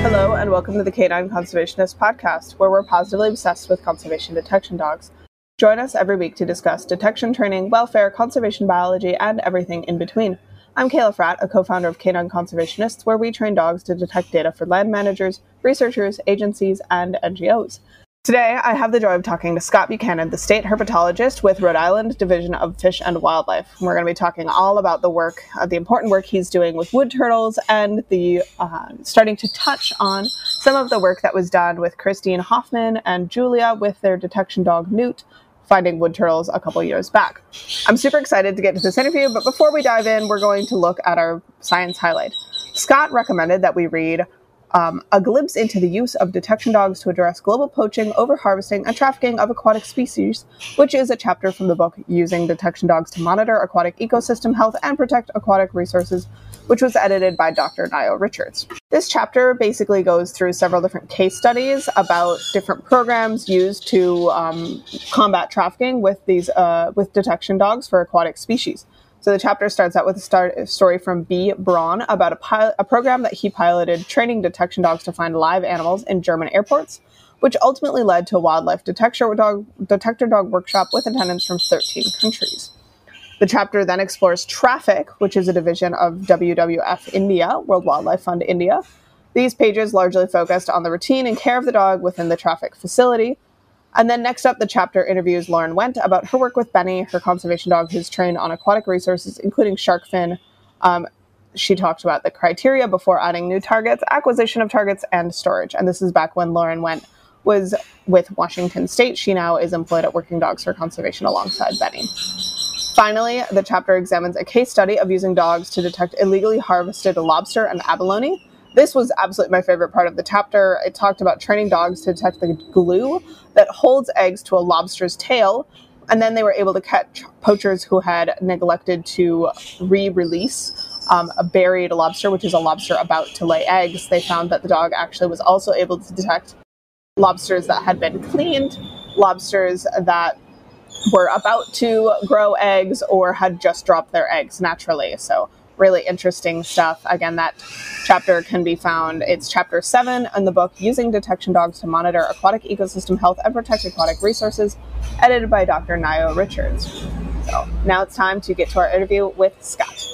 Hello, and welcome to the K9 Conservationist podcast, where we're positively obsessed with conservation detection dogs. Join us every week to discuss detection training, welfare, conservation biology, and everything in between. I'm Kayla Fratt, a co founder of K9 Conservationists, where we train dogs to detect data for land managers, researchers, agencies, and NGOs. Today, I have the joy of talking to Scott Buchanan, the state herpetologist with Rhode Island Division of Fish and Wildlife. We're going to be talking all about the work, uh, the important work he's doing with wood turtles, and the uh, starting to touch on some of the work that was done with Christine Hoffman and Julia with their detection dog Newt, finding wood turtles a couple years back. I'm super excited to get to this interview, but before we dive in, we're going to look at our science highlight. Scott recommended that we read um, a glimpse into the use of detection dogs to address global poaching, overharvesting, and trafficking of aquatic species, which is a chapter from the book Using Detection Dogs to Monitor Aquatic Ecosystem Health and Protect Aquatic Resources, which was edited by Dr. Niall Richards. This chapter basically goes through several different case studies about different programs used to um, combat trafficking with these uh, with detection dogs for aquatic species. So the chapter starts out with a, start, story from B. Braun about a, a program that he piloted training detection dogs to find live animals in German airports, which ultimately led to a wildlife detector dog, detector dog workshop with attendants from 13 countries. The chapter then explores Traffic, which is a division of WWF India, World Wildlife Fund India. These pages largely focused on the routine and care of the dog within the traffic facility, and then next up, the chapter interviews Lauren Went about her work with Benny, her conservation dog who's trained on aquatic resources, including shark fin. Um, she talked about the criteria before adding new targets, acquisition of targets, and storage. And this is back when Lauren Went was with Washington State. She now is employed at Working Dogs for Conservation alongside Benny. Finally, the chapter examines a case study of using dogs to detect illegally harvested lobster and abalone. This was absolutely my favorite part of the chapter. It talked about training dogs to detect the glue that holds eggs to a lobster's tail, and then they were able to catch poachers who had neglected to re release um, a berried lobster, which is a lobster about to lay eggs. They found that the dog actually was also able to detect lobsters that had been cleaned, lobsters that were about to grow eggs or had just dropped their eggs naturally. So really interesting stuff. Again, that chapter can be found. It's chapter seven in the book Using Detection Dogs to Monitor Aquatic Ecosystem Health and Protect Aquatic Resources, edited by Dr. Niall Richards. So now it's time to get to our interview with Scott.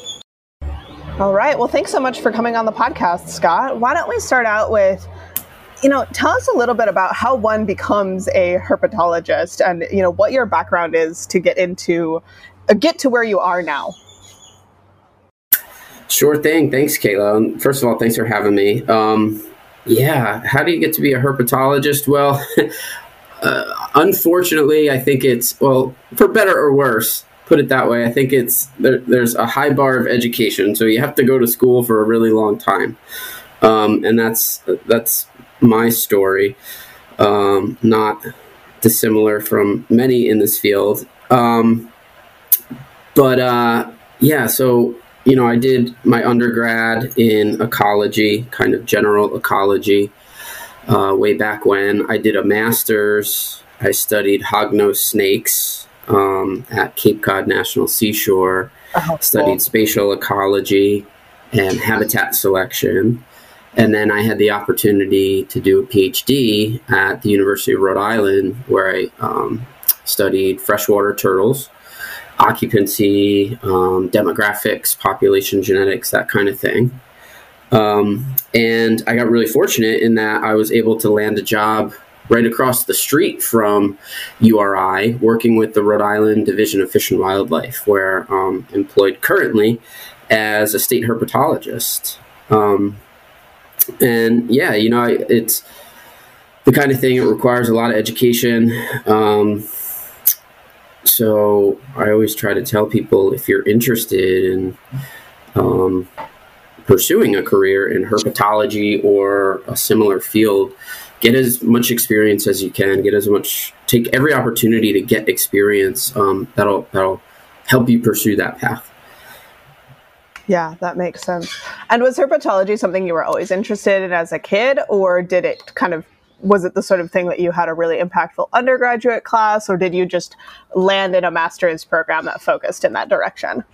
All right. Well, thanks so much for coming on the podcast, Scott. Why don't we start out with you know, tell us a little bit about how one becomes a herpetologist and, you know, what your background is to get into, uh, get to where you are now. Sure thing. Thanks, Kayla. First of all, thanks for having me. Um, yeah, how do you get to be a herpetologist? Well, uh, unfortunately, I think it's, well, for better or worse, put it that way, I think it's, there, there's a high bar of education. So you have to go to school for a really long time. Um, and that's, that's my story, um, not dissimilar from many in this field. Um, but uh, yeah, so you know, I did my undergrad in ecology, kind of general ecology, uh, way back when. I did a master's. I studied hognose snakes um, at Cape Cod National Seashore, oh, studied cool. spatial ecology and habitat selection. And then I had the opportunity to do a PhD at the University of Rhode Island, where I um, studied freshwater turtles occupancy, um, demographics, population genetics, that kind of thing. Um, and I got really fortunate in that I was able to land a job right across the street from URI, working with the Rhode Island Division of Fish and Wildlife, where I'm employed currently as a state herpetologist. Um, and yeah, you know, it's the kind of thing it requires a lot of education. Um, so I always try to tell people if you're interested in um, pursuing a career in herpetology or a similar field, get as much experience as you can. Get as much, take every opportunity to get experience. Um, that'll that'll help you pursue that path. Yeah, that makes sense. And was herpetology something you were always interested in as a kid, or did it kind of was it the sort of thing that you had a really impactful undergraduate class, or did you just land in a master's program that focused in that direction?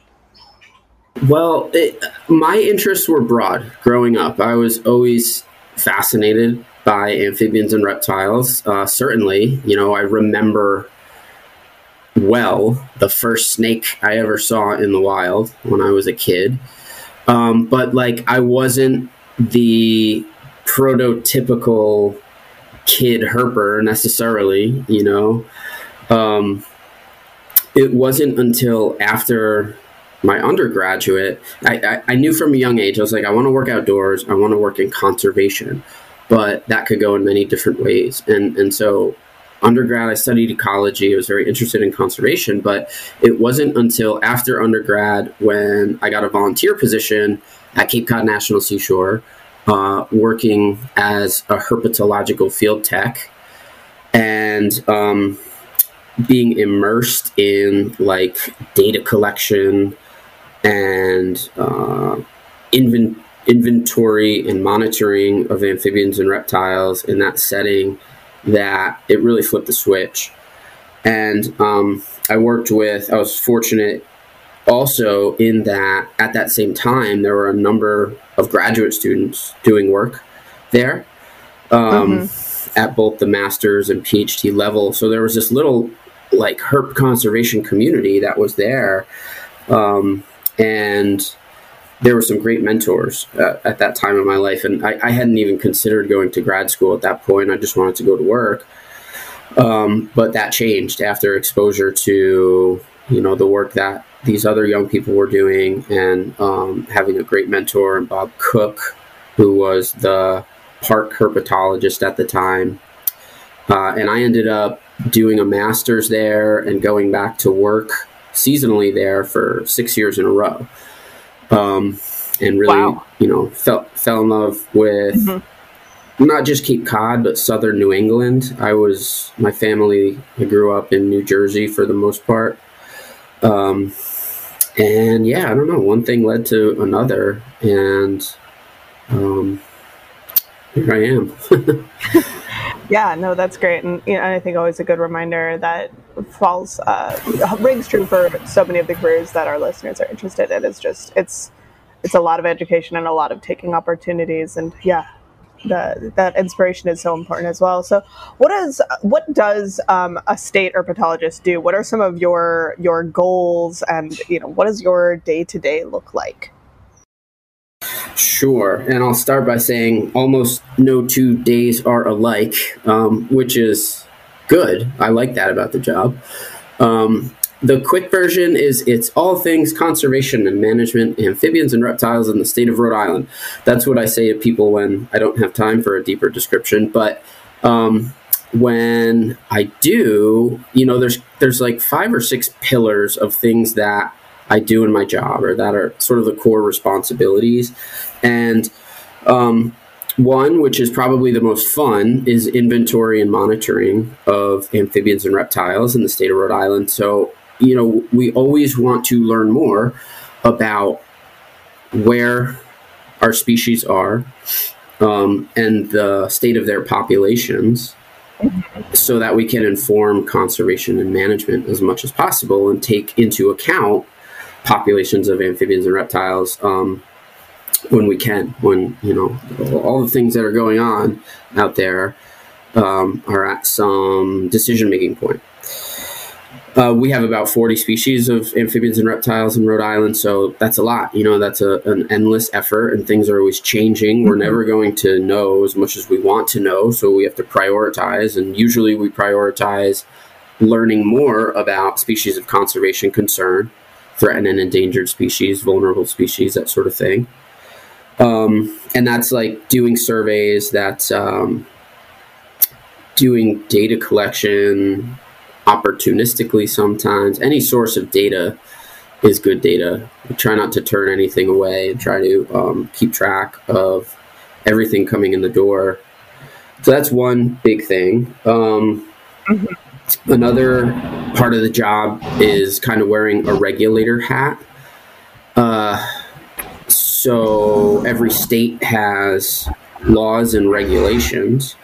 Well, it, my interests were broad growing up. I was always fascinated by amphibians and reptiles. Uh, certainly, you know, I remember well the first snake I ever saw in the wild when I was a kid. Um, but like, I wasn't the prototypical kid herper necessarily, you know. Um, it wasn't until after my undergraduate, I, I, I, knew from a young age, I was like, I want to work outdoors, I want to work in conservation, but that could go in many different ways. And, and so, undergrad, I studied ecology, I was very interested in conservation, but it wasn't until after undergrad when I got a volunteer position at Cape Cod National Seashore, uh, working as a herpetological field tech. And um, being immersed in like data collection, and uh, inventory and monitoring of amphibians and reptiles in that setting that it really flipped the switch. And um, I worked with, I was fortunate also in that at that same time, there were a number of graduate students doing work there um, mm-hmm. at both the master's and PhD level. So there was this little like herp conservation community that was there. Um, and there were some great mentors uh, at that time in my life, and I, I, hadn't even considered going to grad school at that point. I just wanted to go to work, um, but that changed after exposure to you know the work that these other young people were doing, and um, having a great mentor and Bob Cook, who was the park herpetologist at the time, uh, and I ended up doing a master's there and going back to work seasonally there for six years in a row. Um, and really, wow. you know, fell fell in love with mm-hmm. not just Cape Cod, but southern New England. I was my family. I grew up in New Jersey for the most part. Um, and yeah, I don't know. One thing led to another, and um, here I am. Yeah, no, that's great, and you know, I think always a good reminder that falls uh, rings true for so many of the careers that our listeners are interested in. It's just it's it's a lot of education and a lot of taking opportunities, and yeah, the, that inspiration is so important as well. So, what is what does um, a state herpetologist do? What are some of your your goals, and you know, what does your day to day look like? Sure. And I'll start by saying almost no two days are alike, um, which is good. I like that about the job. Um, the quick version is it's all things conservation and management, amphibians and reptiles in the state of Rhode Island. That's what I say to people when I don't have time for a deeper description. But um, when I do, you know, there's there's like five or six pillars of things that I do in my job or that are sort of the core responsibilities. And um, one, which is probably the most fun, is inventory and monitoring of amphibians and reptiles in the state of Rhode Island. So, you know, we always want to learn more about where our species are um, and the state of their populations so that we can inform conservation and management as much as possible and take into account populations of amphibians and reptiles um, when we can. When you know all the things that are going on out there um, are at some decision making point. Uh, we have about 40 species of amphibians and reptiles in Rhode Island, so that's a lot. You know, that's a, an endless effort, and things are always changing. Mm-hmm. We're never going to know as much as we want to know, so we have to prioritize. And usually, we prioritize learning more about species of conservation concern threatened and endangered species, vulnerable species, that sort of thing. Um, and that's like doing surveys, that's um, doing data collection opportunistically sometimes. Any source of data is good data. We try not to turn anything away and try to um, keep track of everything coming in the door. So that's one big thing. Um, mm-hmm. Another part of the job is kind of wearing a regulator hat. Uh, so every state has laws and regulations.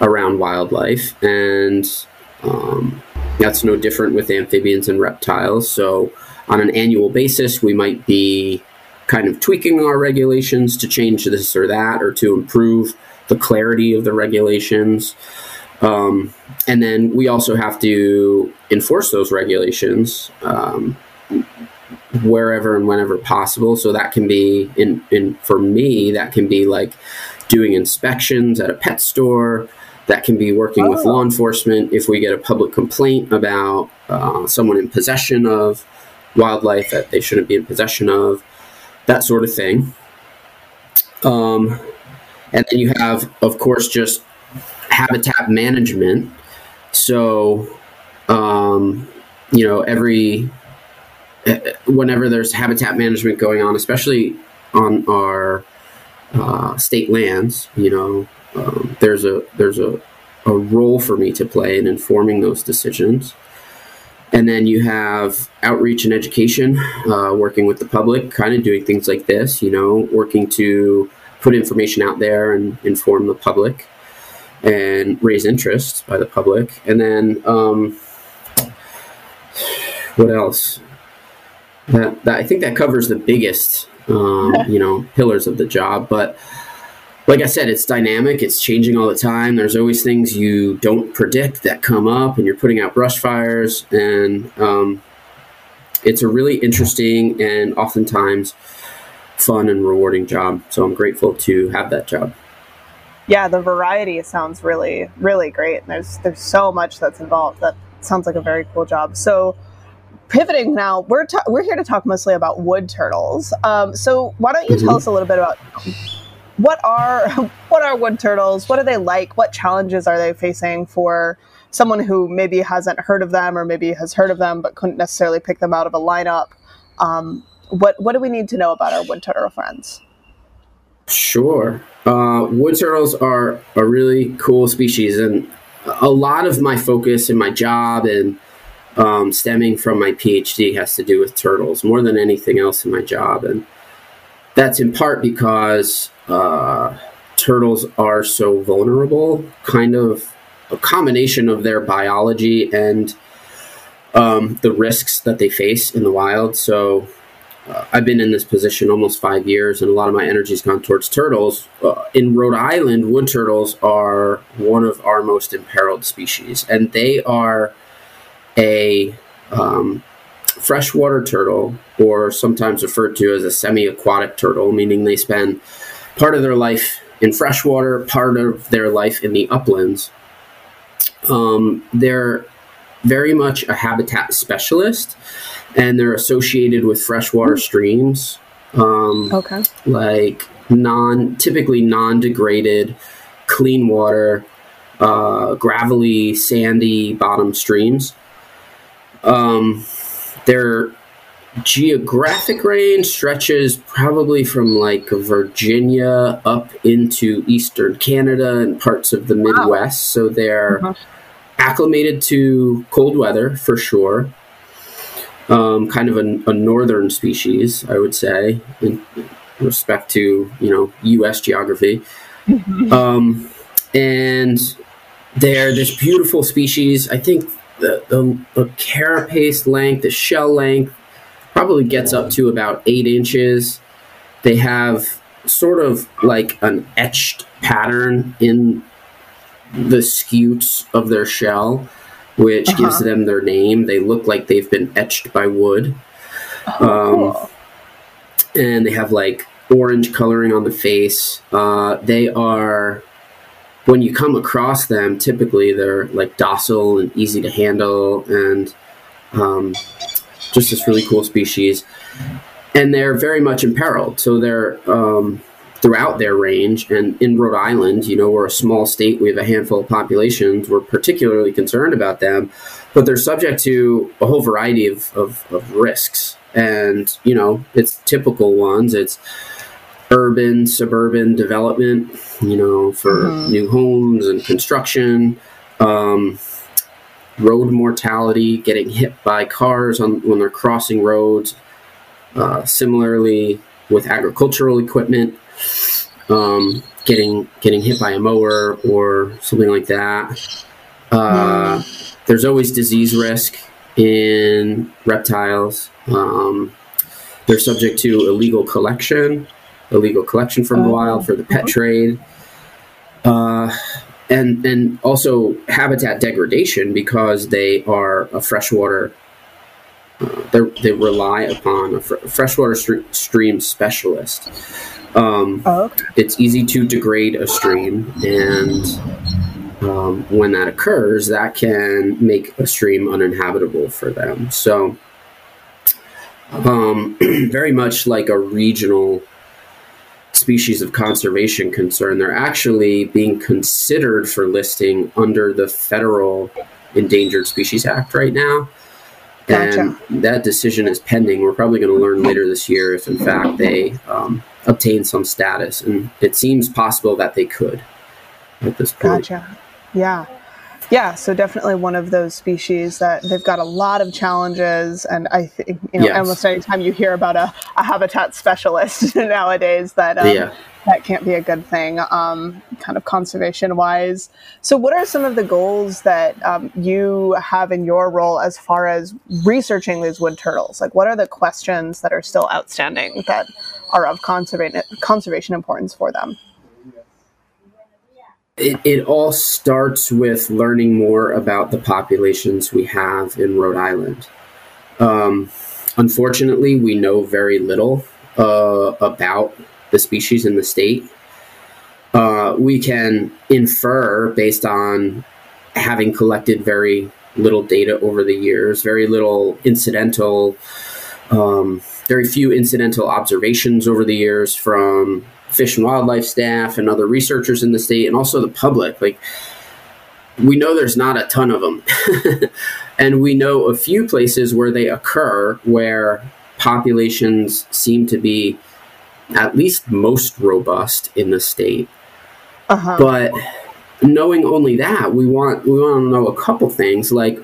around wildlife, and um, that's no different with amphibians and reptiles. So, on an annual basis, we might be kind of tweaking our regulations to change this or that or to improve the clarity of the regulations. Um, and then we also have to enforce those regulations um, wherever and whenever possible. So that can be in, in for me, that can be like doing inspections at a pet store. That can be working oh. with law enforcement if we get a public complaint about uh, someone in possession of wildlife that they shouldn't be in possession of, that sort of thing. Um, and then you have, of course, just habitat management. So, um, you know, every whenever there's habitat management going on, especially on our uh, state lands, you know, um, there's a there's a, a role for me to play in informing those decisions. And then you have outreach and education, uh, working with the public, kind of doing things like this, you know, working to put information out there and inform the public and raise interest by the public. And then, um, what else? That, that I think that covers the biggest, um, you know, pillars of the job. But like I said, it's dynamic. It's changing all the time. There's always things you don't predict that come up, and you're putting out brush fires. And um, it's a really interesting and oftentimes fun and rewarding job. So I'm grateful to have that job. Yeah, the variety sounds really, really great. And there's there's so much that's involved. That sounds like a very cool job. So pivoting now, we're ta- we're here to talk mostly about wood turtles. Um, so why don't you mm-hmm. tell us a little bit about what are what are wood turtles? What are they like? What challenges are they facing for someone who maybe hasn't heard of them or maybe has heard of them but couldn't necessarily pick them out of a lineup? Um, what what do we need to know about our wood turtle friends? Sure. Uh, wood turtles are a really cool species, and a lot of my focus in my job and um, stemming from my PhD has to do with turtles more than anything else in my job, and that's in part because uh, turtles are so vulnerable. Kind of a combination of their biology and um, the risks that they face in the wild. So uh, I've been in this position almost five years, and a lot of my energy's gone towards turtles. Uh, in Rhode Island, wood turtles are one of our most imperiled species, and they are a um, freshwater turtle, or sometimes referred to as a semi aquatic turtle, meaning they spend part of their life in freshwater, part of their life in the uplands. Um, they're very much a habitat specialist and they're associated with freshwater hmm. streams. Um, okay. Like non, typically non-degraded, clean water, uh, gravelly, sandy bottom streams. Um, their geographic range stretches probably from like Virginia up into eastern Canada and parts of the Midwest. Wow. So they're uh-huh. acclimated to cold weather for sure um, kind of a, a, northern species, I would say, in respect to you know U.S. geography. Mm-hmm. Um, and they're this beautiful species. I think the, the, the carapace length, the shell length, probably gets up to about eight inches. They have sort of like an etched pattern in the scutes of their shell which uh-huh. gives them their name. They look like they've been etched by wood. Oh, um, cool. And they have like orange coloring on the face. Uh, they are, when you come across them, typically they're like docile and easy to handle and um, just this really cool species. And they're very much imperiled. So they're. Um, throughout their range. And in Rhode Island, you know, we're a small state, we have a handful of populations, we're particularly concerned about them, but they're subject to a whole variety of, of, of risks. And, you know, it's typical ones. It's urban, suburban development, you know, for mm-hmm. new homes and construction. Um, road mortality, getting hit by cars on, when they're crossing roads. Uh, similarly, with agricultural equipment, um, getting getting hit by a mower or something like that. Uh, mm. There's always disease risk in reptiles. Um, they're subject to illegal collection, illegal collection from the wild for the pet uh-huh. trade, uh, and and also habitat degradation because they are a freshwater. Uh, they rely upon a fr- freshwater st- stream specialist. Um, oh, okay. It's easy to degrade a stream, and um, when that occurs, that can make a stream uninhabitable for them. So, um, very much like a regional species of conservation concern, they're actually being considered for listing under the federal Endangered Species Act right now. Gotcha. And that decision is pending. We're probably going to learn later this year if, in fact, they um, obtain some status. And it seems possible that they could at this point. Gotcha. Yeah. Yeah, so definitely one of those species that they've got a lot of challenges, and I think you know yes. almost anytime you hear about a, a habitat specialist nowadays, that um, yeah. that can't be a good thing, um, kind of conservation wise. So, what are some of the goals that um, you have in your role as far as researching these wood turtles? Like, what are the questions that are still outstanding that are of conservation conservation importance for them? It, it all starts with learning more about the populations we have in Rhode Island. Um, unfortunately, we know very little uh, about the species in the state. Uh, we can infer based on having collected very little data over the years, very little incidental, um, very few incidental observations over the years from fish and wildlife staff and other researchers in the state and also the public. Like we know there's not a ton of them and we know a few places where they occur where populations seem to be at least most robust in the state. Uh-huh. but knowing only that we want we want to know a couple things like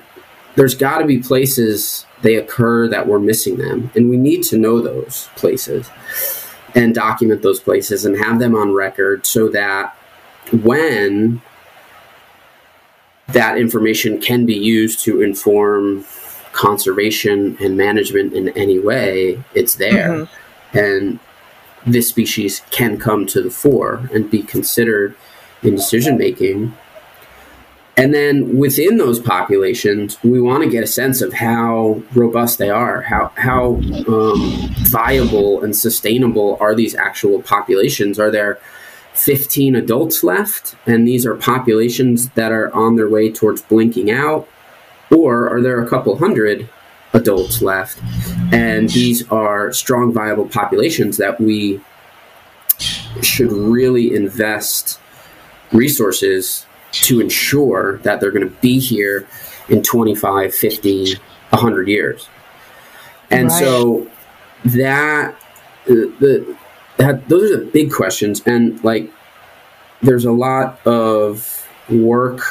there's got to be places they occur that we're missing them and we need to know those places and document those places and have them on record so that when that information can be used to inform conservation and management in any way, it's there. Mm-hmm. And this species can come to the fore and be considered in decision making and then within those populations, we want to get a sense of how robust they are, how how um, viable and sustainable are these actual populations? Are there 15 adults left, and these are populations that are on their way towards blinking out, or are there a couple hundred adults left, and these are strong, viable populations that we should really invest resources to ensure that they're going to be here in 25, 50, 100 years. And right. so that the that those are the big questions and like there's a lot of work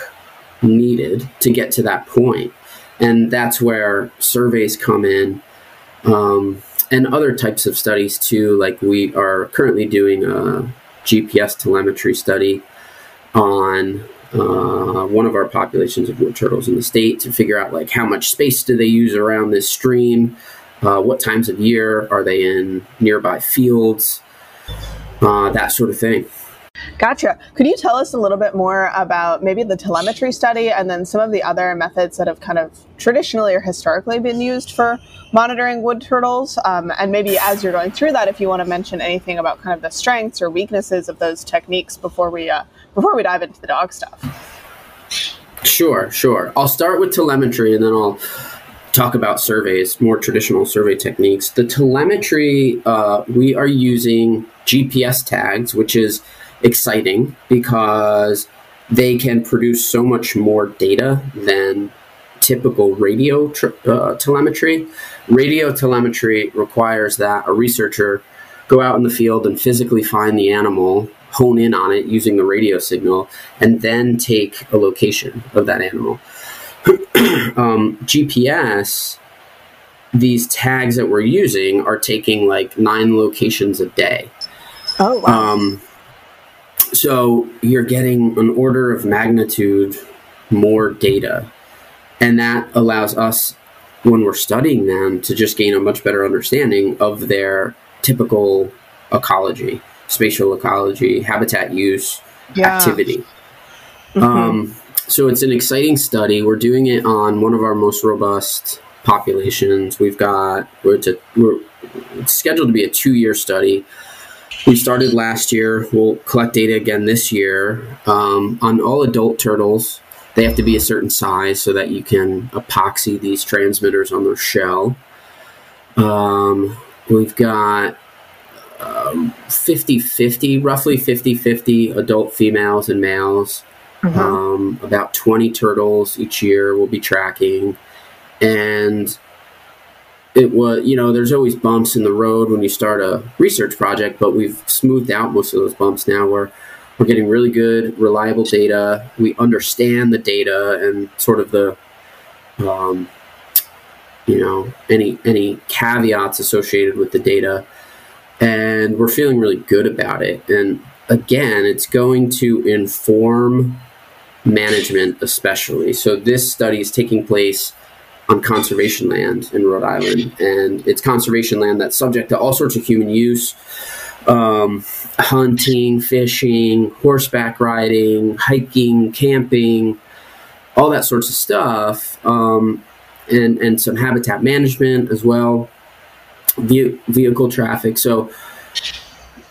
needed to get to that point. point and that's where surveys come in um, and other types of studies too like we are currently doing a gps telemetry study on uh, one of our populations of wood turtles in the state to figure out like how much space do they use around this stream, uh, what times of year are they in nearby fields, uh, that sort of thing. Gotcha. Could you tell us a little bit more about maybe the telemetry study and then some of the other methods that have kind of traditionally or historically been used for monitoring wood turtles? Um, and maybe as you're going through that, if you want to mention anything about kind of the strengths or weaknesses of those techniques before we uh, before we dive into the dog stuff. Sure, sure. I'll start with telemetry and then I'll talk about surveys, more traditional survey techniques. The telemetry, uh, we are using GPS tags, which is exciting because they can produce so much more data than typical radio tr- uh, telemetry. Radio telemetry requires that a researcher go out in the field and physically find the animal hone in on it using the radio signal, and then take a location of that animal. um, GPS, these tags that we're using are taking like nine locations a day. Oh, wow. Um, So you're getting an order of magnitude more data. And that allows us, when we're studying them, to just gain a much better understanding of their typical ecology, spatial ecology, habitat use, yeah. activity. Mm-hmm. Um, so it's an exciting study. We're doing it on one of our most robust populations. We've got we're, to, we're it's scheduled to be a two year study. We started last year. We'll collect data again this year um, on all adult turtles. They have to be a certain size so that you can epoxy these transmitters on their shell. Um, we've got 50 50, roughly 50 50 adult females and males. Mm-hmm. Um, about 20 turtles each year we'll be tracking. And it was, you know, there's always bumps in the road when you start a research project, but we've smoothed out most of those bumps now where we're getting really good, reliable data. We understand the data and sort of the, um, you know, any any caveats associated with the data, and we're feeling really good about it. And again, it's going to inform management, especially. So this study is taking place on conservation land in Rhode Island, and it's conservation land that's subject to all sorts of human use. Um, hunting, fishing, horseback riding, hiking, camping, all that sorts of stuff, um, and and some habitat management as well, Ve- vehicle traffic. So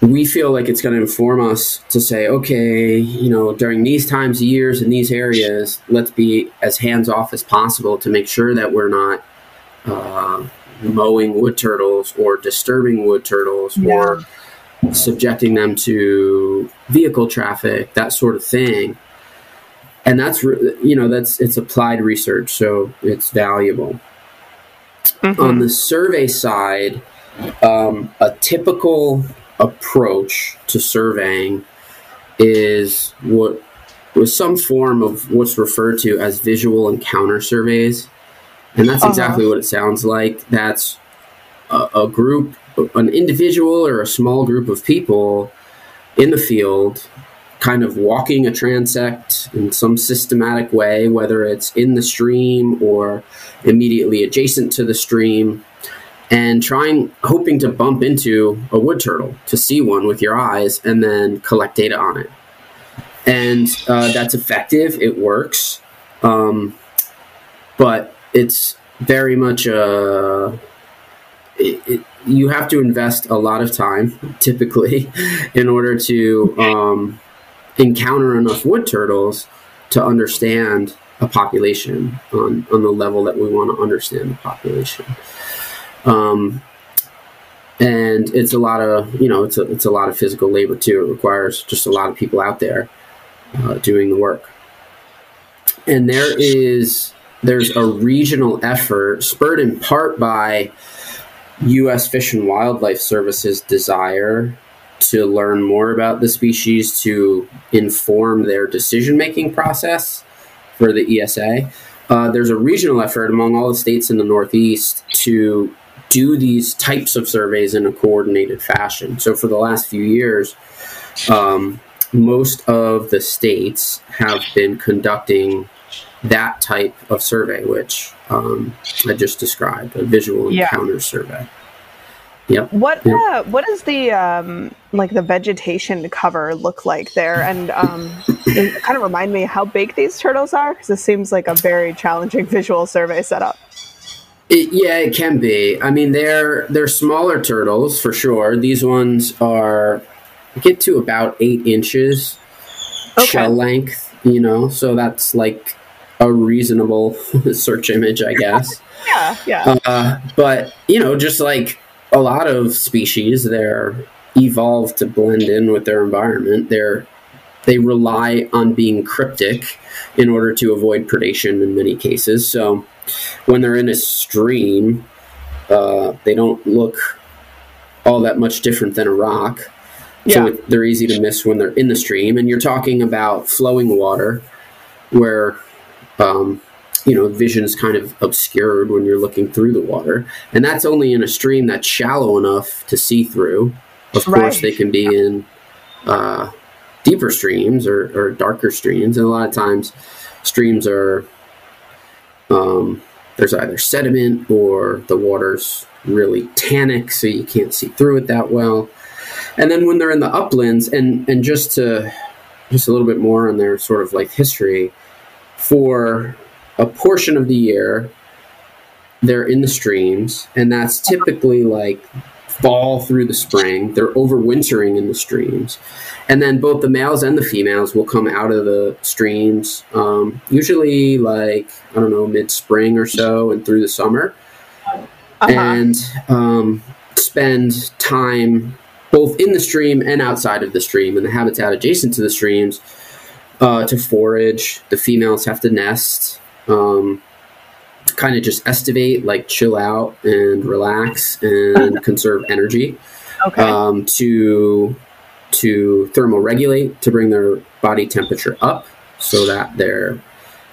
we feel like it's going to inform us to say, okay, you know, during these times of years in these areas, let's be as hands off as possible to make sure that we're not uh, mowing wood turtles or disturbing wood turtles yeah. or subjecting them to vehicle traffic, that sort of thing. And that's you know that's it's applied research, so it's valuable. Mm-hmm. On the survey side, um, a typical approach to surveying is what was some form of what's referred to as visual encounter surveys. And that's uh-huh. exactly what it sounds like. That's a, a, group, an individual or a small group of people in the field, kind of walking a transect in some systematic way, whether it's in the stream or immediately adjacent to the stream, and trying hoping to bump into a wood turtle to see one with your eyes and then collect data on it. And uh, that's effective. It works. Um, but it's very much a uh, it, it, you have to invest a lot of time typically in order to um, encounter enough wood turtles to understand a population on, on the level that we want to understand the population um, and it's a lot of you know it's a it's a lot of physical labor too. It requires just a lot of people out there uh, doing the work. And there is there's a regional effort spurred in part by U.S. Fish and Wildlife Service's desire to learn more about the species to inform their decision making process for the ESA. Uh, there's a regional effort among all the states in the Northeast to do these types of surveys in a coordinated fashion. So for the last few years, um, most of the states have been conducting that type of survey, which um, I just described, a visual yeah. encounter survey. Yep. What yep. Uh, what does the um, like the vegetation cover look like there? And um, kind of remind me how big these turtles are because this seems like a very challenging visual survey setup. It, yeah, it can be. I mean, they're they're smaller turtles for sure. These ones are get to about eight inches okay. shell length. You know, so that's like a reasonable search image, I guess. yeah, yeah. Uh, but you know, just like a lot of species, they're evolved to blend in with their environment. They're they rely on being cryptic in order to avoid predation in many cases. So when they're in a stream, uh, they don't look all that much different than a rock. Yeah. So they're easy to miss when they're in the stream. And you're talking about flowing water where, um, you know, vision is kind of obscured when you're looking through the water. And that's only in a stream that's shallow enough to see through. Of right. course, they can be in uh, deeper streams or, or darker streams, and a lot of times streams are um, there's either sediment or the water's really tannic, so you can't see through it that well. And then when they're in the uplands, and and just to just a little bit more on their sort of like history, for a portion of the year, they're in the streams, and that's typically like fall through the spring. They're overwintering in the streams. And then both the males and the females will come out of the streams, um, usually like, I don't know, mid spring or so and through the summer. Uh-huh. And um, spend time both in the stream and outside of the stream in the habitat adjacent to the streams uh, to forage. The females have to nest. Um, kind of just estivate, like chill out and relax and conserve energy. Okay. Um, to to thermoregulate to bring their body temperature up so that their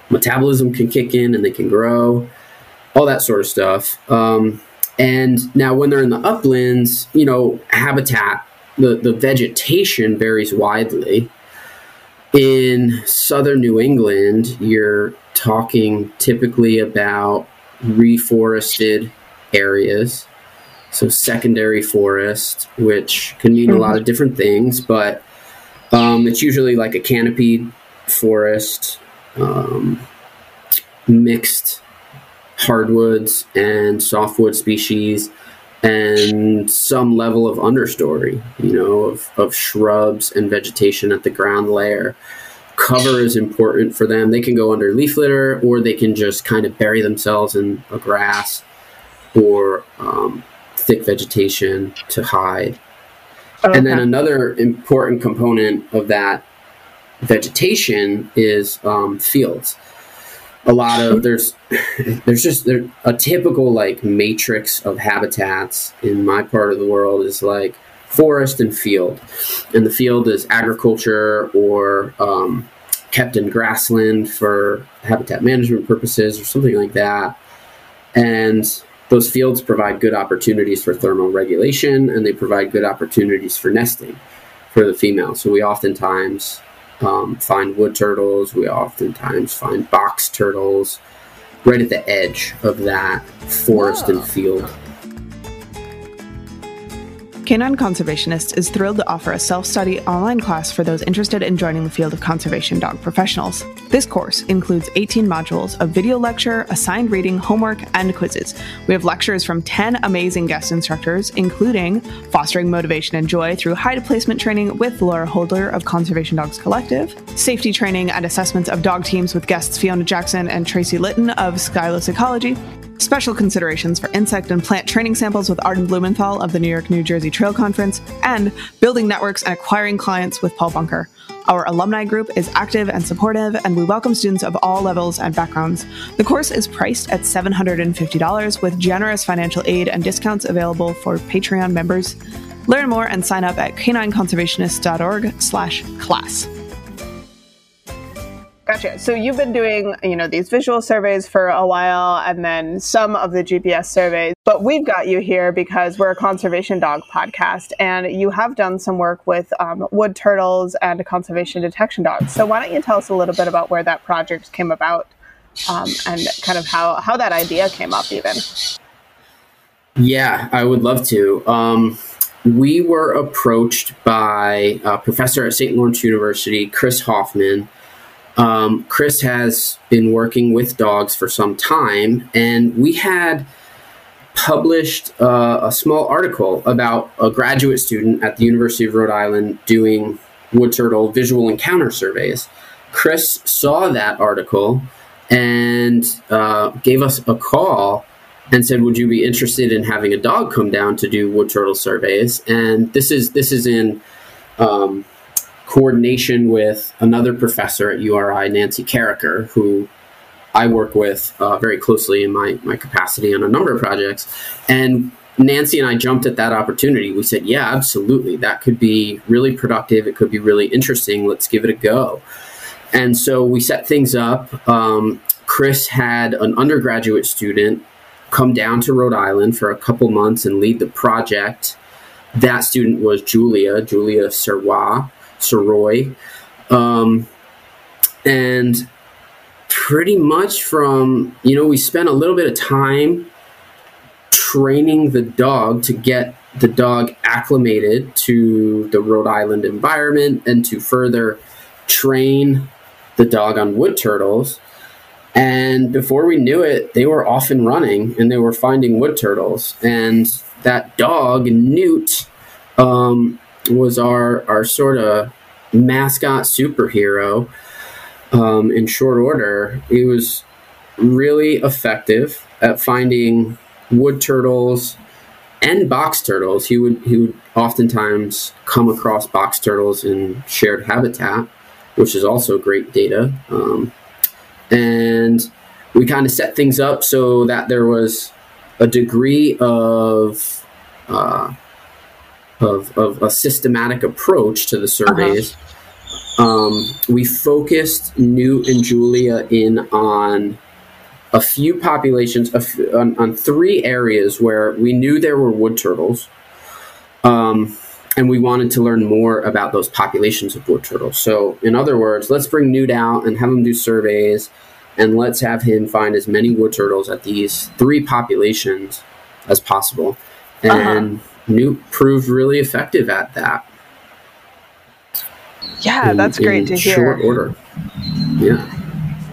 metabolism can kick in and they can grow, all that sort of stuff. Um, and now, when they're in the uplands, you know, habitat, the, the vegetation varies widely. In southern New England, you're talking typically about reforested areas so secondary forest, which can mean a lot of different things, but um, it's usually like a canopied forest, um, mixed hardwoods and softwood species, and some level of understory, you know, of, of shrubs and vegetation at the ground layer. Cover is important for them. They can go under leaf litter or they can just kind of bury themselves in a grass or um, thick vegetation to hide. Okay. And then another important component of that vegetation is um, fields. A lot of there's there's just there, a typical like matrix of habitats in my part of the world is like forest and field, and the field is agriculture or um, kept in grassland for habitat management purposes or something like that. And those fields provide good opportunities for thermal regulation and they provide good opportunities for nesting for the female. So we oftentimes um, find wood turtles, we oftentimes find box turtles right at the edge of that forest and field K9 Conservationist is thrilled to offer a self study online class for those interested in joining the field of conservation dog professionals. This course includes 18 modules of video lecture, assigned reading, homework, and quizzes. We have lectures from 10 amazing guest instructors, including fostering motivation and joy through hide placement training with Laura Holder of Conservation Dogs Collective, safety training and assessments of dog teams with guests Fiona Jackson and Tracy Litton of Skylos Ecology, special considerations for insect and plant training samples with Arden Blumenthal of the New York New Jersey Trail Conference, and building networks and acquiring clients with Paul Bunker. Our alumni group is active and supportive, and we welcome students of all levels and backgrounds. The course is priced at $750 with generous financial aid and discounts available for Patreon members. Learn more and sign up at canineconservationist.org slash class. Gotcha. So you've been doing, you know, these visual surveys for a while and then some of the GPS surveys, but we've got you here because we're a conservation dog podcast and you have done some work with um, wood turtles and conservation detection dogs. So why don't you tell us a little bit about where that project came about um, and kind of how, how that idea came up even? Yeah, I would love to. Um, we were approached by a professor at St. Lawrence University, Chris Hoffman, um, Chris has been working with dogs for some time, and we had published uh, a small article about a graduate student at the University of Rhode Island doing wood turtle visual encounter surveys. Chris saw that article and uh, gave us a call and said, "Would you be interested in having a dog come down to do wood turtle surveys?" And this is this is in um, coordination with another professor at URI, Nancy Karraker, who I work with uh, very closely in my, my capacity on a number of projects. And Nancy and I jumped at that opportunity. We said, yeah, absolutely. That could be really productive. It could be really interesting. Let's give it a go. And so we set things up. Um, Chris had an undergraduate student come down to Rhode Island for a couple months and lead the project. That student was Julia, Julia Serrois Soroy. Um, and pretty much from, you know, we spent a little bit of time training the dog to get the dog acclimated to the Rhode Island environment and to further train the dog on wood turtles. And before we knew it, they were off and running and they were finding wood turtles. And that dog, Newt, um, was our, our sort of mascot superhero um, in short order. He was really effective at finding wood turtles and box turtles. He would he would oftentimes come across box turtles in shared habitat, which is also great data. Um, and we kind of set things up so that there was a degree of uh, of, of a systematic approach to the surveys. Uh-huh. Um, we focused Newt and Julia in on a few populations on, on, three areas where we knew there were wood turtles. Um, and we wanted to learn more about those populations of wood turtles. So, in other words, let's bring Newt out and have him do surveys, and let's have him find as many wood turtles at these three populations as possible. Uh-huh. And uh-huh. Newt proved really effective at that. Yeah, in, that's great to hear. Short order. Yeah.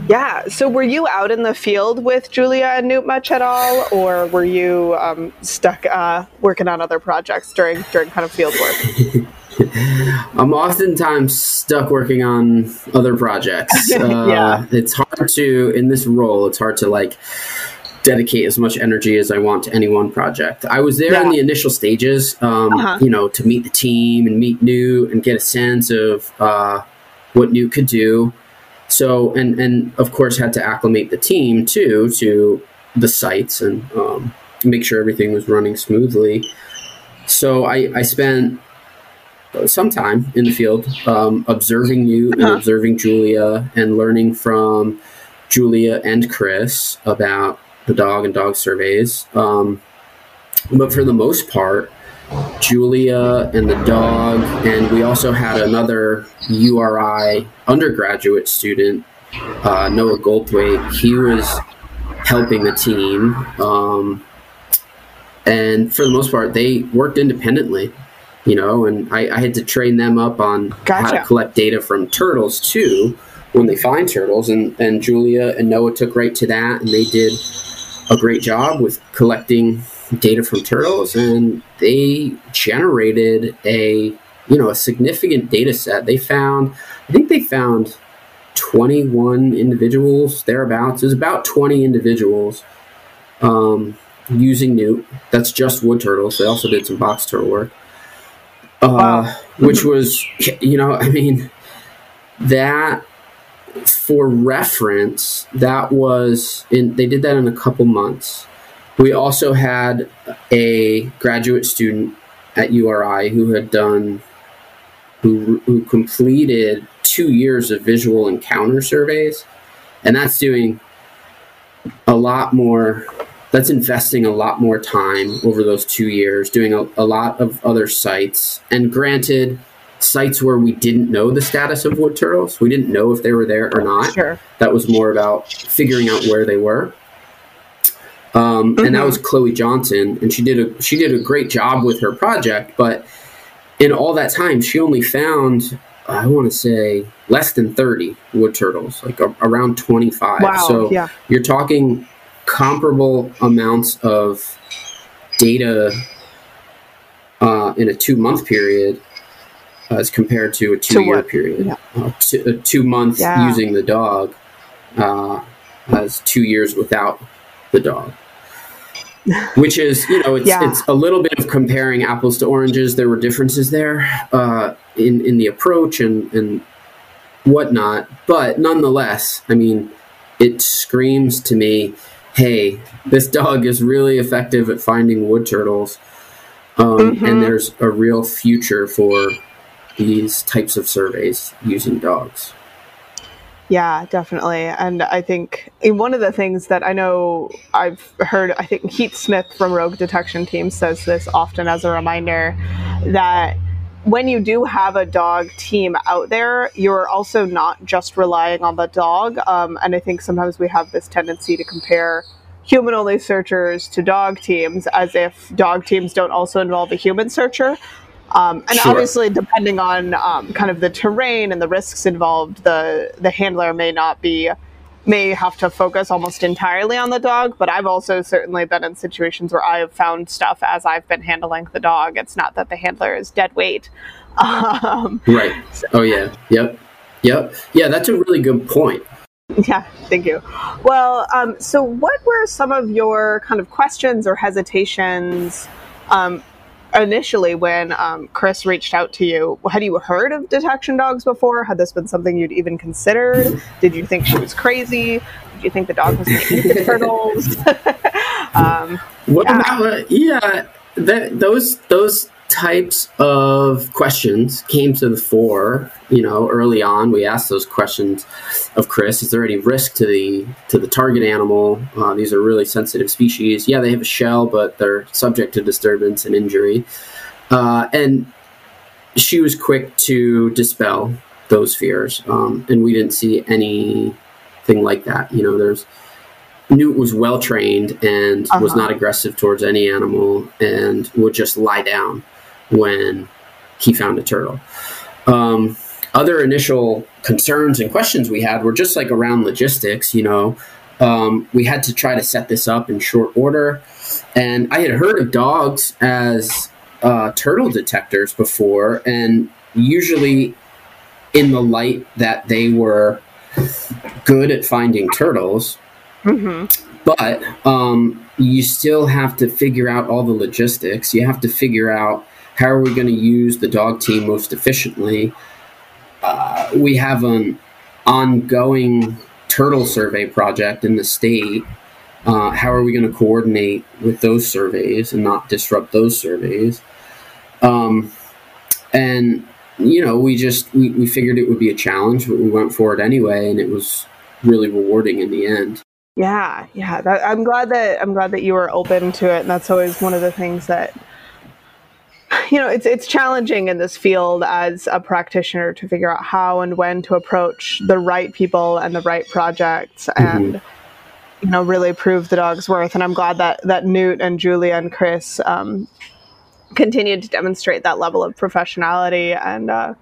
Yeah. So, were you out in the field with Julia and Newt much at all, or were you um, stuck uh, working on other projects during during kind of field work? I'm oftentimes stuck working on other projects. Uh, yeah. It's hard to in this role. It's hard to like dedicate as much energy as I want to any one project. I was there yeah. in the initial stages, um, uh-huh. you know, to meet the team and meet Newt and get a sense of uh, what Newt could do. So, and and of course, had to acclimate the team too to the sites and um, make sure everything was running smoothly. So, I, I spent some time in the field um, observing you uh-huh. and observing Julia and learning from Julia and Chris about the dog and dog surveys. Um, but for the most part, Julia and the dog, and we also had another URI undergraduate student, uh, Noah Goldthwaite. He was helping the team. Um, and for the most part, they worked independently, you know, and I, I had to train them up on gotcha. how to collect data from turtles too when they find turtles. And, and Julia and Noah took right to that, and they did a great job with collecting data from turtles and they generated a you know a significant data set. They found i think they found 21 individuals thereabouts. It was about 20 individuals um, using newt. That's just wood turtles. They also did some box turtle work. Uh, which was you know i mean that for reference, that was in, they did that in a couple months. We also had a graduate student at URI who had done, who, who completed two years of visual encounter surveys. And that's doing a lot more, that's investing a lot more time over those two years, doing a, a lot of other sites. And granted, sites where we didn't know the status of wood turtles. We didn't know if they were there or not. Sure. That was more about figuring out where they were. Um, mm-hmm. And that mm-hmm. was Chloe Johnson, and she did a she did a great job with her project. But in all that time, she only found I want to say less than thirty wood turtles, like a, around twenty five. Wow, so yeah. you're talking comparable amounts of data uh, in a two month period as compared to a two year period. Yeah. Uh, two, two, months yeah. using the dog uh, as two years without the dog. Which is, you know, it's yeah. it's a little bit of comparing apples to oranges. There were differences there uh, in in the approach and and whatnot, but nonetheless, I mean, it screams to me, "Hey, this dog is really effective at finding wood turtles." Um, mm-hmm. and there's a real future for these types of surveys using dogs. Yeah, definitely. And I think one of the things that I know I've heard, I think Heath Smith from Rogue Detection Team says this often as a reminder that when you do have a dog team out there, you're also not just relying on the dog. Um, and I think sometimes we have this tendency to compare human only searchers to dog teams as if dog teams don't also involve a human searcher. Um, and sure. obviously, depending on um, kind of the terrain and the risks involved, the the handler may not be may have to focus almost entirely on the dog. But I've also certainly been in situations where I've found stuff as I've been handling the dog. It's not that the handler is dead weight. Um, right. So. Oh yeah. Yep. Yep. Yeah, that's a really good point. Yeah, thank you. Well, um, so what were some of your kind of questions or hesitations um, initially when um, Chris reached out to you? Had you heard of detection dogs before? Had this been something you'd even considered? Did you think she was crazy? Did you think the dog was going to eat the turtles? um, well, yeah, yeah that, those those types of questions came to the fore. You know, early on, we asked those questions of Chris: Is there any risk to the to the target animal? Uh, these are really sensitive species. Yeah, they have a shell, but they're subject to disturbance and injury. Uh, and she was quick to dispel those fears, um, and we didn't see anything like that. You know, there's Newt was well trained and uh-huh. was not aggressive towards any animal and would just lie down when he found a turtle. Um, other initial concerns and questions we had were just like around logistics. You know, um, we had to try to set this up in short order, and I had heard of dogs as uh, turtle detectors before, and usually in the light that they were good at finding turtles. Mm-hmm. But um, you still have to figure out all the logistics. You have to figure out how are we going to use the dog team most efficiently? Uh, we have an ongoing turtle survey project in the state. Uh, how are we going to coordinate with those surveys and not disrupt those surveys? Um, and you know, we just we, we figured it would be a challenge, but we went for it anyway, and it was really rewarding in the end. Yeah, yeah. That, I'm glad that I'm glad that you were open to it, and that's always one of the things that you know, it's it's challenging in this field as a practitioner to figure out how and when to approach the right people and the right projects mm-hmm. and you know really prove the dog's worth. And I'm glad that that Newt and Julia and Chris um, continued to demonstrate that level of professionality and uh,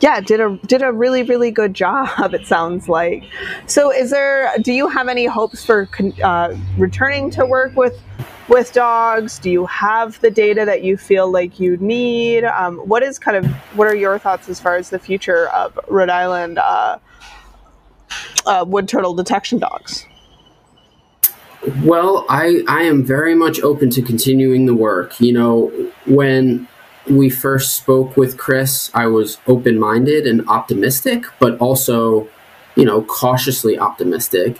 yeah, did a did a really really good job. It sounds like. So, is there? Do you have any hopes for uh, returning to work with with dogs? Do you have the data that you feel like you need? Um, what is kind of what are your thoughts as far as the future of Rhode Island uh, uh, wood turtle detection dogs? Well, I I am very much open to continuing the work. You know, when we first spoke with Chris, I was open minded and optimistic, but also, you know, cautiously optimistic.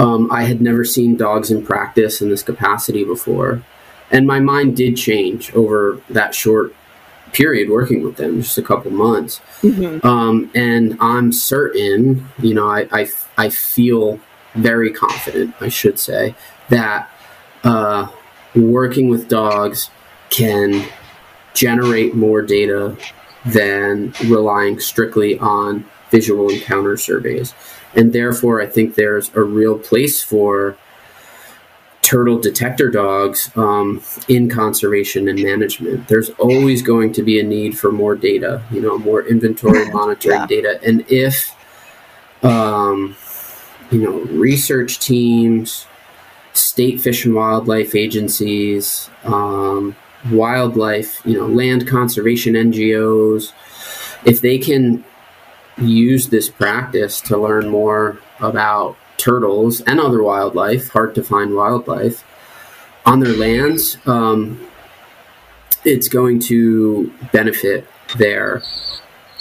Um, I had never seen dogs in practice in this capacity before. And my mind did change over that short period working with them, just a couple months. Mm-hmm. Um, and I'm certain, you know, I, I, I, feel very confident, I should say, that uh, working with dogs can generate more data than relying strictly on visual encounter surveys. And therefore, I think there's a real place for turtle detector dogs um, in conservation and management. There's always going to be a need for more data, you know, more inventory monitoring yeah. data. And if, um, you know, research teams, state fish and wildlife agencies, um, wildlife, you know, land conservation NGOs, if they can use this practice to learn more about turtles and other wildlife, hard to find wildlife, on their lands, um, it's going to benefit their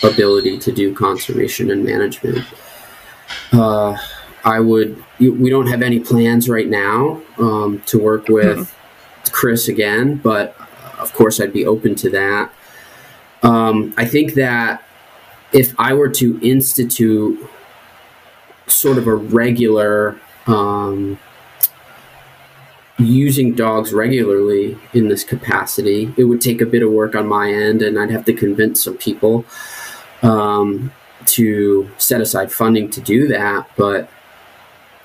ability to do conservation and management. Uh, I would. We don't have any plans right now um, to work with mm-hmm. Chris again, but of course, I'd be open to that. Um, I think that if I were to institute sort of a regular um, using dogs regularly in this capacity. It would take a bit of work on my end, and I'd have to convince some people um, to set aside funding to do that. But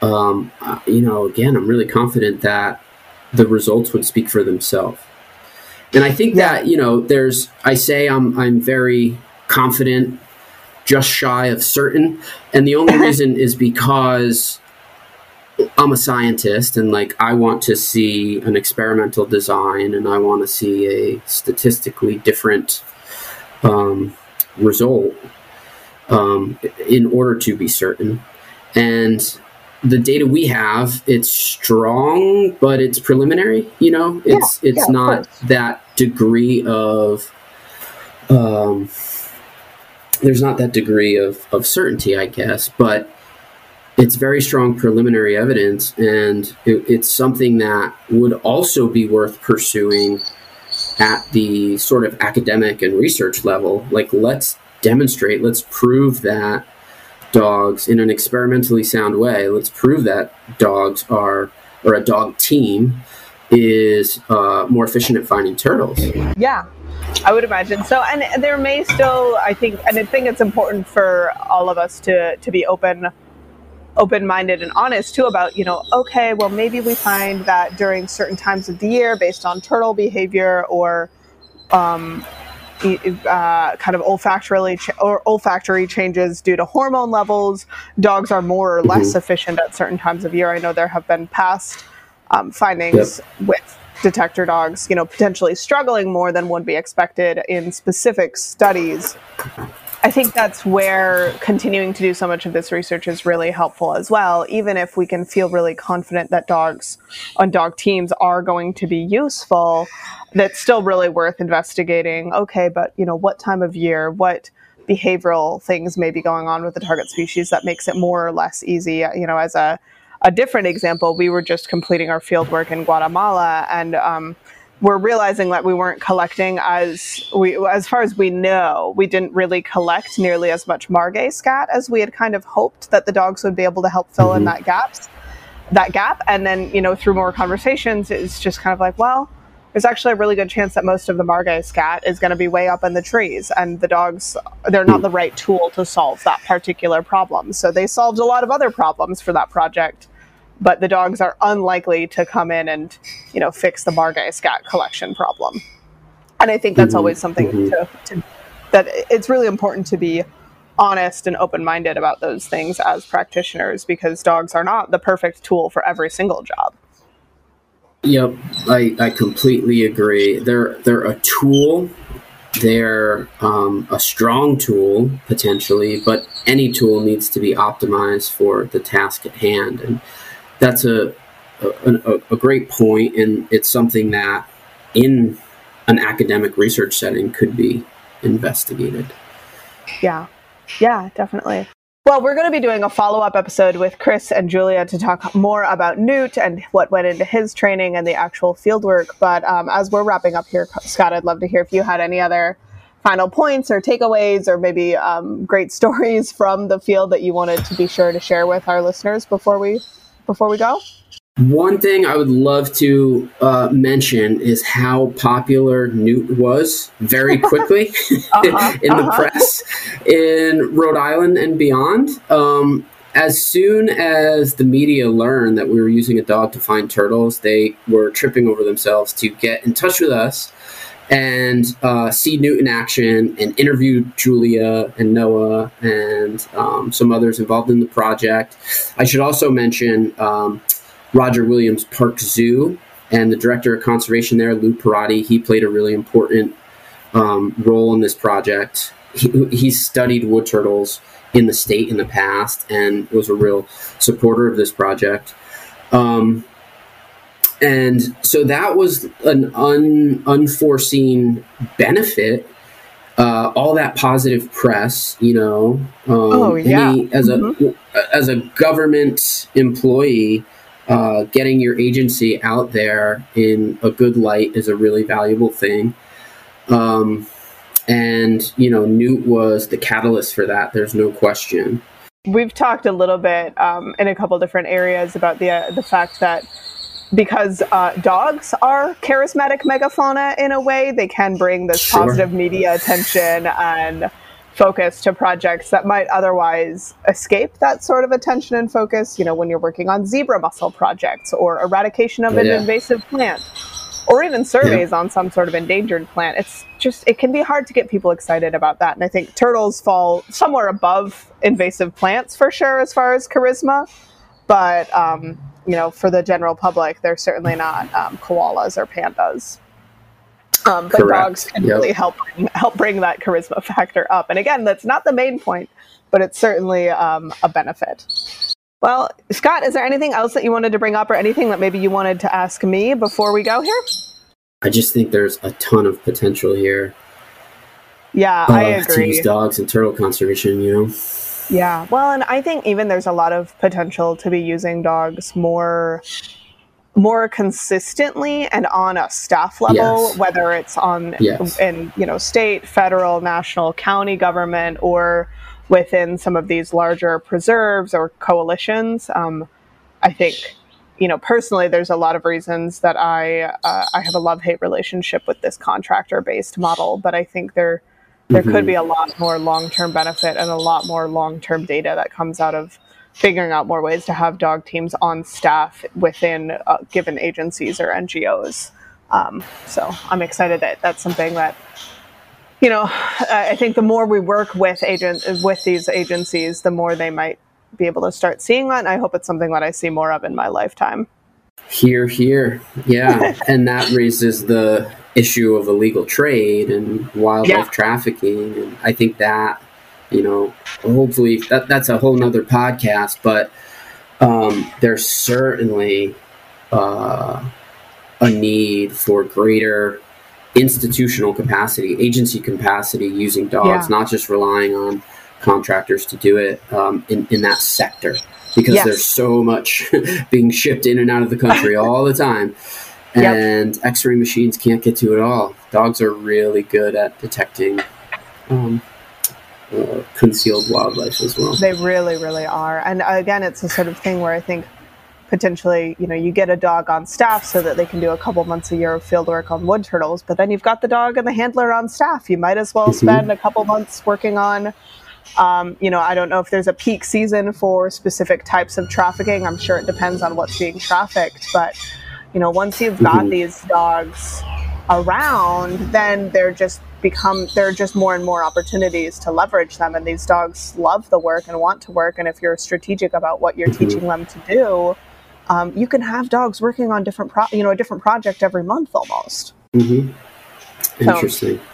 um, you know, again, I'm really confident that the results would speak for themselves. And I think that you know, there's. I say I'm I'm very confident, just shy of certain, and the only reason is because I'm a scientist and like I want to see an experimental design and I want to see a statistically different um, result um, in order to be certain. And the data we have, it's strong, but it's preliminary. You know, it's yeah, it's yeah, not that degree of. Um, there's not that degree of, of certainty, I guess, but it's very strong preliminary evidence, and it, it's something that would also be worth pursuing at the sort of academic and research level. Like, let's demonstrate, let's prove that dogs, in an experimentally sound way, let's prove that dogs are, or a dog team is uh, more efficient at finding turtles. Yeah, I would imagine so. And there may still, I think, and I think it's important for all of us to to be open open-minded and honest too about you know okay well maybe we find that during certain times of the year based on turtle behavior or um, uh, kind of olfactory ch- or olfactory changes due to hormone levels dogs are more or less mm-hmm. efficient at certain times of year i know there have been past um, findings yep. with detector dogs you know potentially struggling more than would be expected in specific studies I think that's where continuing to do so much of this research is really helpful as well. Even if we can feel really confident that dogs on dog teams are going to be useful, that's still really worth investigating. Okay, but you know, what time of year, what behavioral things may be going on with the target species that makes it more or less easy. You know, as a a different example, we were just completing our field work in Guatemala, and um, we're realizing that we weren't collecting as we as far as we know we didn't really collect nearly as much margay scat as we had kind of hoped that the dogs would be able to help fill mm-hmm. in that gaps that gap. And then you know through more conversations it's just kind of like well there's actually a really good chance that most of the margay scat is going to be way up in the trees and the dogs they're not the right tool to solve that particular problem. So they solved a lot of other problems for that project but the dogs are unlikely to come in and you know fix the margay scat collection problem. And i think that's mm-hmm. always something mm-hmm. to, to, that it's really important to be honest and open-minded about those things as practitioners because dogs are not the perfect tool for every single job. Yep i, I completely agree. They're they're a tool. They're um, a strong tool potentially but any tool needs to be optimized for the task at hand. And that's a, a, a great point, and it's something that in an academic research setting could be investigated. Yeah, yeah, definitely. Well, we're going to be doing a follow up episode with Chris and Julia to talk more about Newt and what went into his training and the actual fieldwork. But um, as we're wrapping up here, Scott, I'd love to hear if you had any other final points or takeaways or maybe um, great stories from the field that you wanted to be sure to share with our listeners before we before we go? One thing I would love to uh, mention is how popular Newt was very quickly uh-huh, in the uh-huh. press in Rhode Island and beyond. Um, as soon as the media learned that we were using a dog to find turtles, they were tripping over themselves to get in touch with us and uh, see Newt in action and interview Julia and Noah and um, some others involved in the project. I should also mention um, Roger Williams Park Zoo and the director of conservation there, Lou Perrotti. He played a really important um, role in this project. He, he's studied wood turtles in the state in the past and was a real supporter of this project. Um, and so that was an un, unforeseen benefit uh, all that positive press, you know. Um, oh yeah. Any, as mm-hmm. a as a government employee, uh, getting your agency out there in a good light is a really valuable thing. Um, and you know, Newt was the catalyst for that. There's no question. We've talked a little bit um, in a couple different areas about the uh, the fact that because uh, dogs are charismatic megafauna in a way. They can bring this sure. positive media attention and focus to projects that might otherwise escape that sort of attention and focus. You know, when you're working on zebra mussel projects or eradication of an yeah. invasive plant or even surveys yeah. on some sort of endangered plant. It's just, it can be hard to get people excited about that. And I think turtles fall somewhere above invasive plants for sure as far as charisma. But, um, you know, for the general public, they're certainly not um, koalas or pandas. Um, but Correct. dogs can yep. really help help bring that charisma factor up. And again, that's not the main point, but it's certainly um, a benefit. Well, Scott, is there anything else that you wanted to bring up, or anything that maybe you wanted to ask me before we go here? I just think there's a ton of potential here. Yeah, uh, I agree. To use dogs and turtle conservation, you know. Yeah, well, and I think even there's a lot of potential to be using dogs more more consistently and on a staff level yes. whether it's on yes. in you know state federal national county government or within some of these larger preserves or coalitions um, i think you know personally there's a lot of reasons that i uh, i have a love hate relationship with this contractor based model but i think there there mm-hmm. could be a lot more long term benefit and a lot more long term data that comes out of figuring out more ways to have dog teams on staff within uh, given agencies or NGOs. Um, so I'm excited that that's something that you know I think the more we work with agent with these agencies, the more they might be able to start seeing that. And I hope it's something that I see more of in my lifetime. Here, here, yeah, and that raises the issue of illegal trade and wildlife yeah. trafficking, and I think that you know, hopefully that, that's a whole nother podcast, but um, there's certainly uh, a need for greater institutional capacity, agency capacity using dogs, yeah. not just relying on contractors to do it um, in, in that sector because yes. there's so much being shipped in and out of the country all the time. And yep. x ray machines can't get to it all. Dogs are really good at detecting um, uh, concealed wildlife as well. They really, really are. And again, it's the sort of thing where I think potentially, you know, you get a dog on staff so that they can do a couple months a year of field work on wood turtles, but then you've got the dog and the handler on staff. You might as well mm-hmm. spend a couple months working on. Um, you know, I don't know if there's a peak season for specific types of trafficking. I'm sure it depends on what's being trafficked, but you know, once you've got mm-hmm. these dogs around, then they're just become there are just more and more opportunities to leverage them and these dogs love the work and want to work and if you're strategic about what you're mm-hmm. teaching them to do um, you can have dogs working on different pro- you know a different project every month almost mm-hmm. interesting so,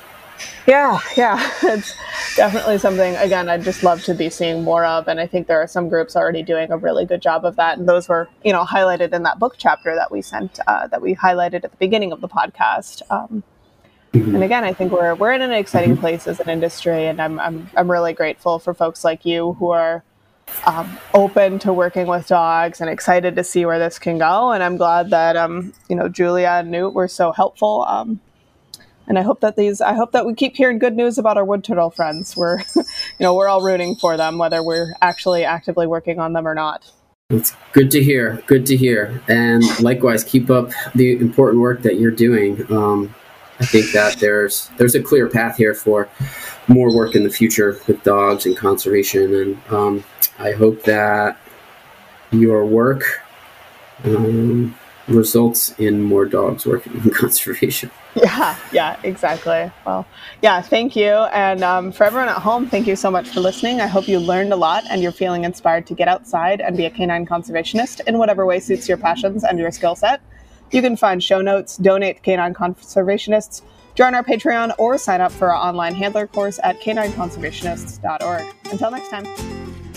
yeah yeah it's definitely something again i'd just love to be seeing more of and i think there are some groups already doing a really good job of that and those were you know highlighted in that book chapter that we sent uh, that we highlighted at the beginning of the podcast um, Mm-hmm. And again, I think we're we're in an exciting mm-hmm. place as an industry, and I'm I'm I'm really grateful for folks like you who are um, open to working with dogs and excited to see where this can go. And I'm glad that um, you know Julia and Newt were so helpful. Um, and I hope that these I hope that we keep hearing good news about our wood turtle friends. We're you know we're all rooting for them, whether we're actually actively working on them or not. It's good to hear. Good to hear. And likewise, keep up the important work that you're doing. Um, I think that there's there's a clear path here for more work in the future with dogs and conservation, and um, I hope that your work um, results in more dogs working in conservation. Yeah, yeah, exactly. Well, yeah, thank you. And um, for everyone at home, thank you so much for listening. I hope you learned a lot and you're feeling inspired to get outside and be a K9 Conservationist in whatever way suits your passions and your skill set. You can find show notes, donate to K9 Conservationists, join our Patreon, or sign up for our online handler course at k9conservationists.org. Until next time.